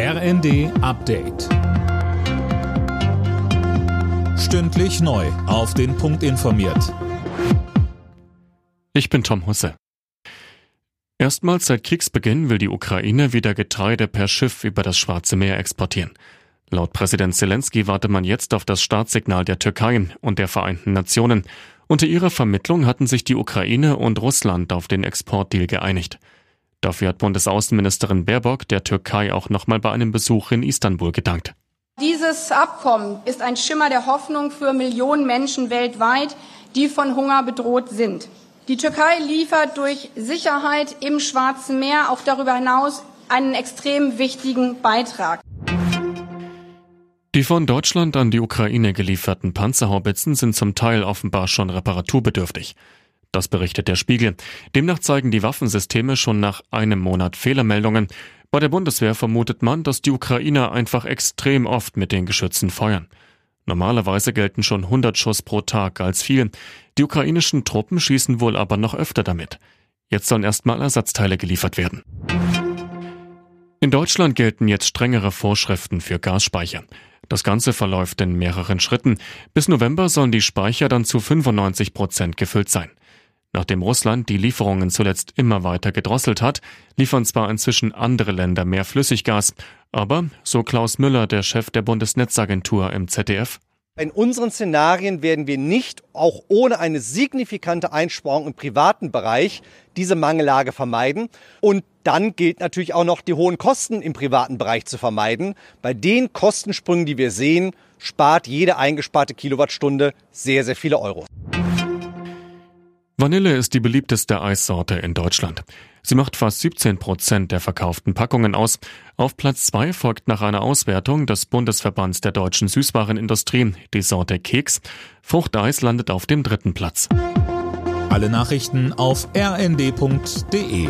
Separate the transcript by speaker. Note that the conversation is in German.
Speaker 1: RND Update. Stündlich neu. Auf den Punkt informiert.
Speaker 2: Ich bin Tom Husse. Erstmals seit Kriegsbeginn will die Ukraine wieder Getreide per Schiff über das Schwarze Meer exportieren. Laut Präsident Zelensky warte man jetzt auf das Startsignal der Türkei und der Vereinten Nationen. Unter ihrer Vermittlung hatten sich die Ukraine und Russland auf den Exportdeal geeinigt. Dafür hat Bundesaußenministerin Baerbock der Türkei auch nochmal bei einem Besuch in Istanbul gedankt.
Speaker 3: Dieses Abkommen ist ein Schimmer der Hoffnung für Millionen Menschen weltweit, die von Hunger bedroht sind. Die Türkei liefert durch Sicherheit im Schwarzen Meer auch darüber hinaus einen extrem wichtigen Beitrag.
Speaker 2: Die von Deutschland an die Ukraine gelieferten Panzerhaubitzen sind zum Teil offenbar schon reparaturbedürftig. Das berichtet der Spiegel. Demnach zeigen die Waffensysteme schon nach einem Monat Fehlermeldungen. Bei der Bundeswehr vermutet man, dass die Ukrainer einfach extrem oft mit den Geschützen feuern. Normalerweise gelten schon 100 Schuss pro Tag als viel. Die ukrainischen Truppen schießen wohl aber noch öfter damit. Jetzt sollen erstmal Ersatzteile geliefert werden. In Deutschland gelten jetzt strengere Vorschriften für Gasspeicher. Das Ganze verläuft in mehreren Schritten. Bis November sollen die Speicher dann zu 95 Prozent gefüllt sein. Nachdem Russland die Lieferungen zuletzt immer weiter gedrosselt hat, liefern zwar inzwischen andere Länder mehr Flüssiggas, aber, so Klaus Müller, der Chef der Bundesnetzagentur im ZDF,
Speaker 4: in unseren Szenarien werden wir nicht, auch ohne eine signifikante Einsparung im privaten Bereich, diese Mangellage vermeiden. Und dann gilt natürlich auch noch, die hohen Kosten im privaten Bereich zu vermeiden. Bei den Kostensprüngen, die wir sehen, spart jede eingesparte Kilowattstunde sehr, sehr viele Euro.
Speaker 2: Vanille ist die beliebteste Eissorte in Deutschland. Sie macht fast 17 Prozent der verkauften Packungen aus. Auf Platz zwei folgt nach einer Auswertung des Bundesverbands der deutschen Süßwarenindustrie die Sorte Keks. Fruchteis landet auf dem dritten Platz.
Speaker 1: Alle Nachrichten auf rnd.de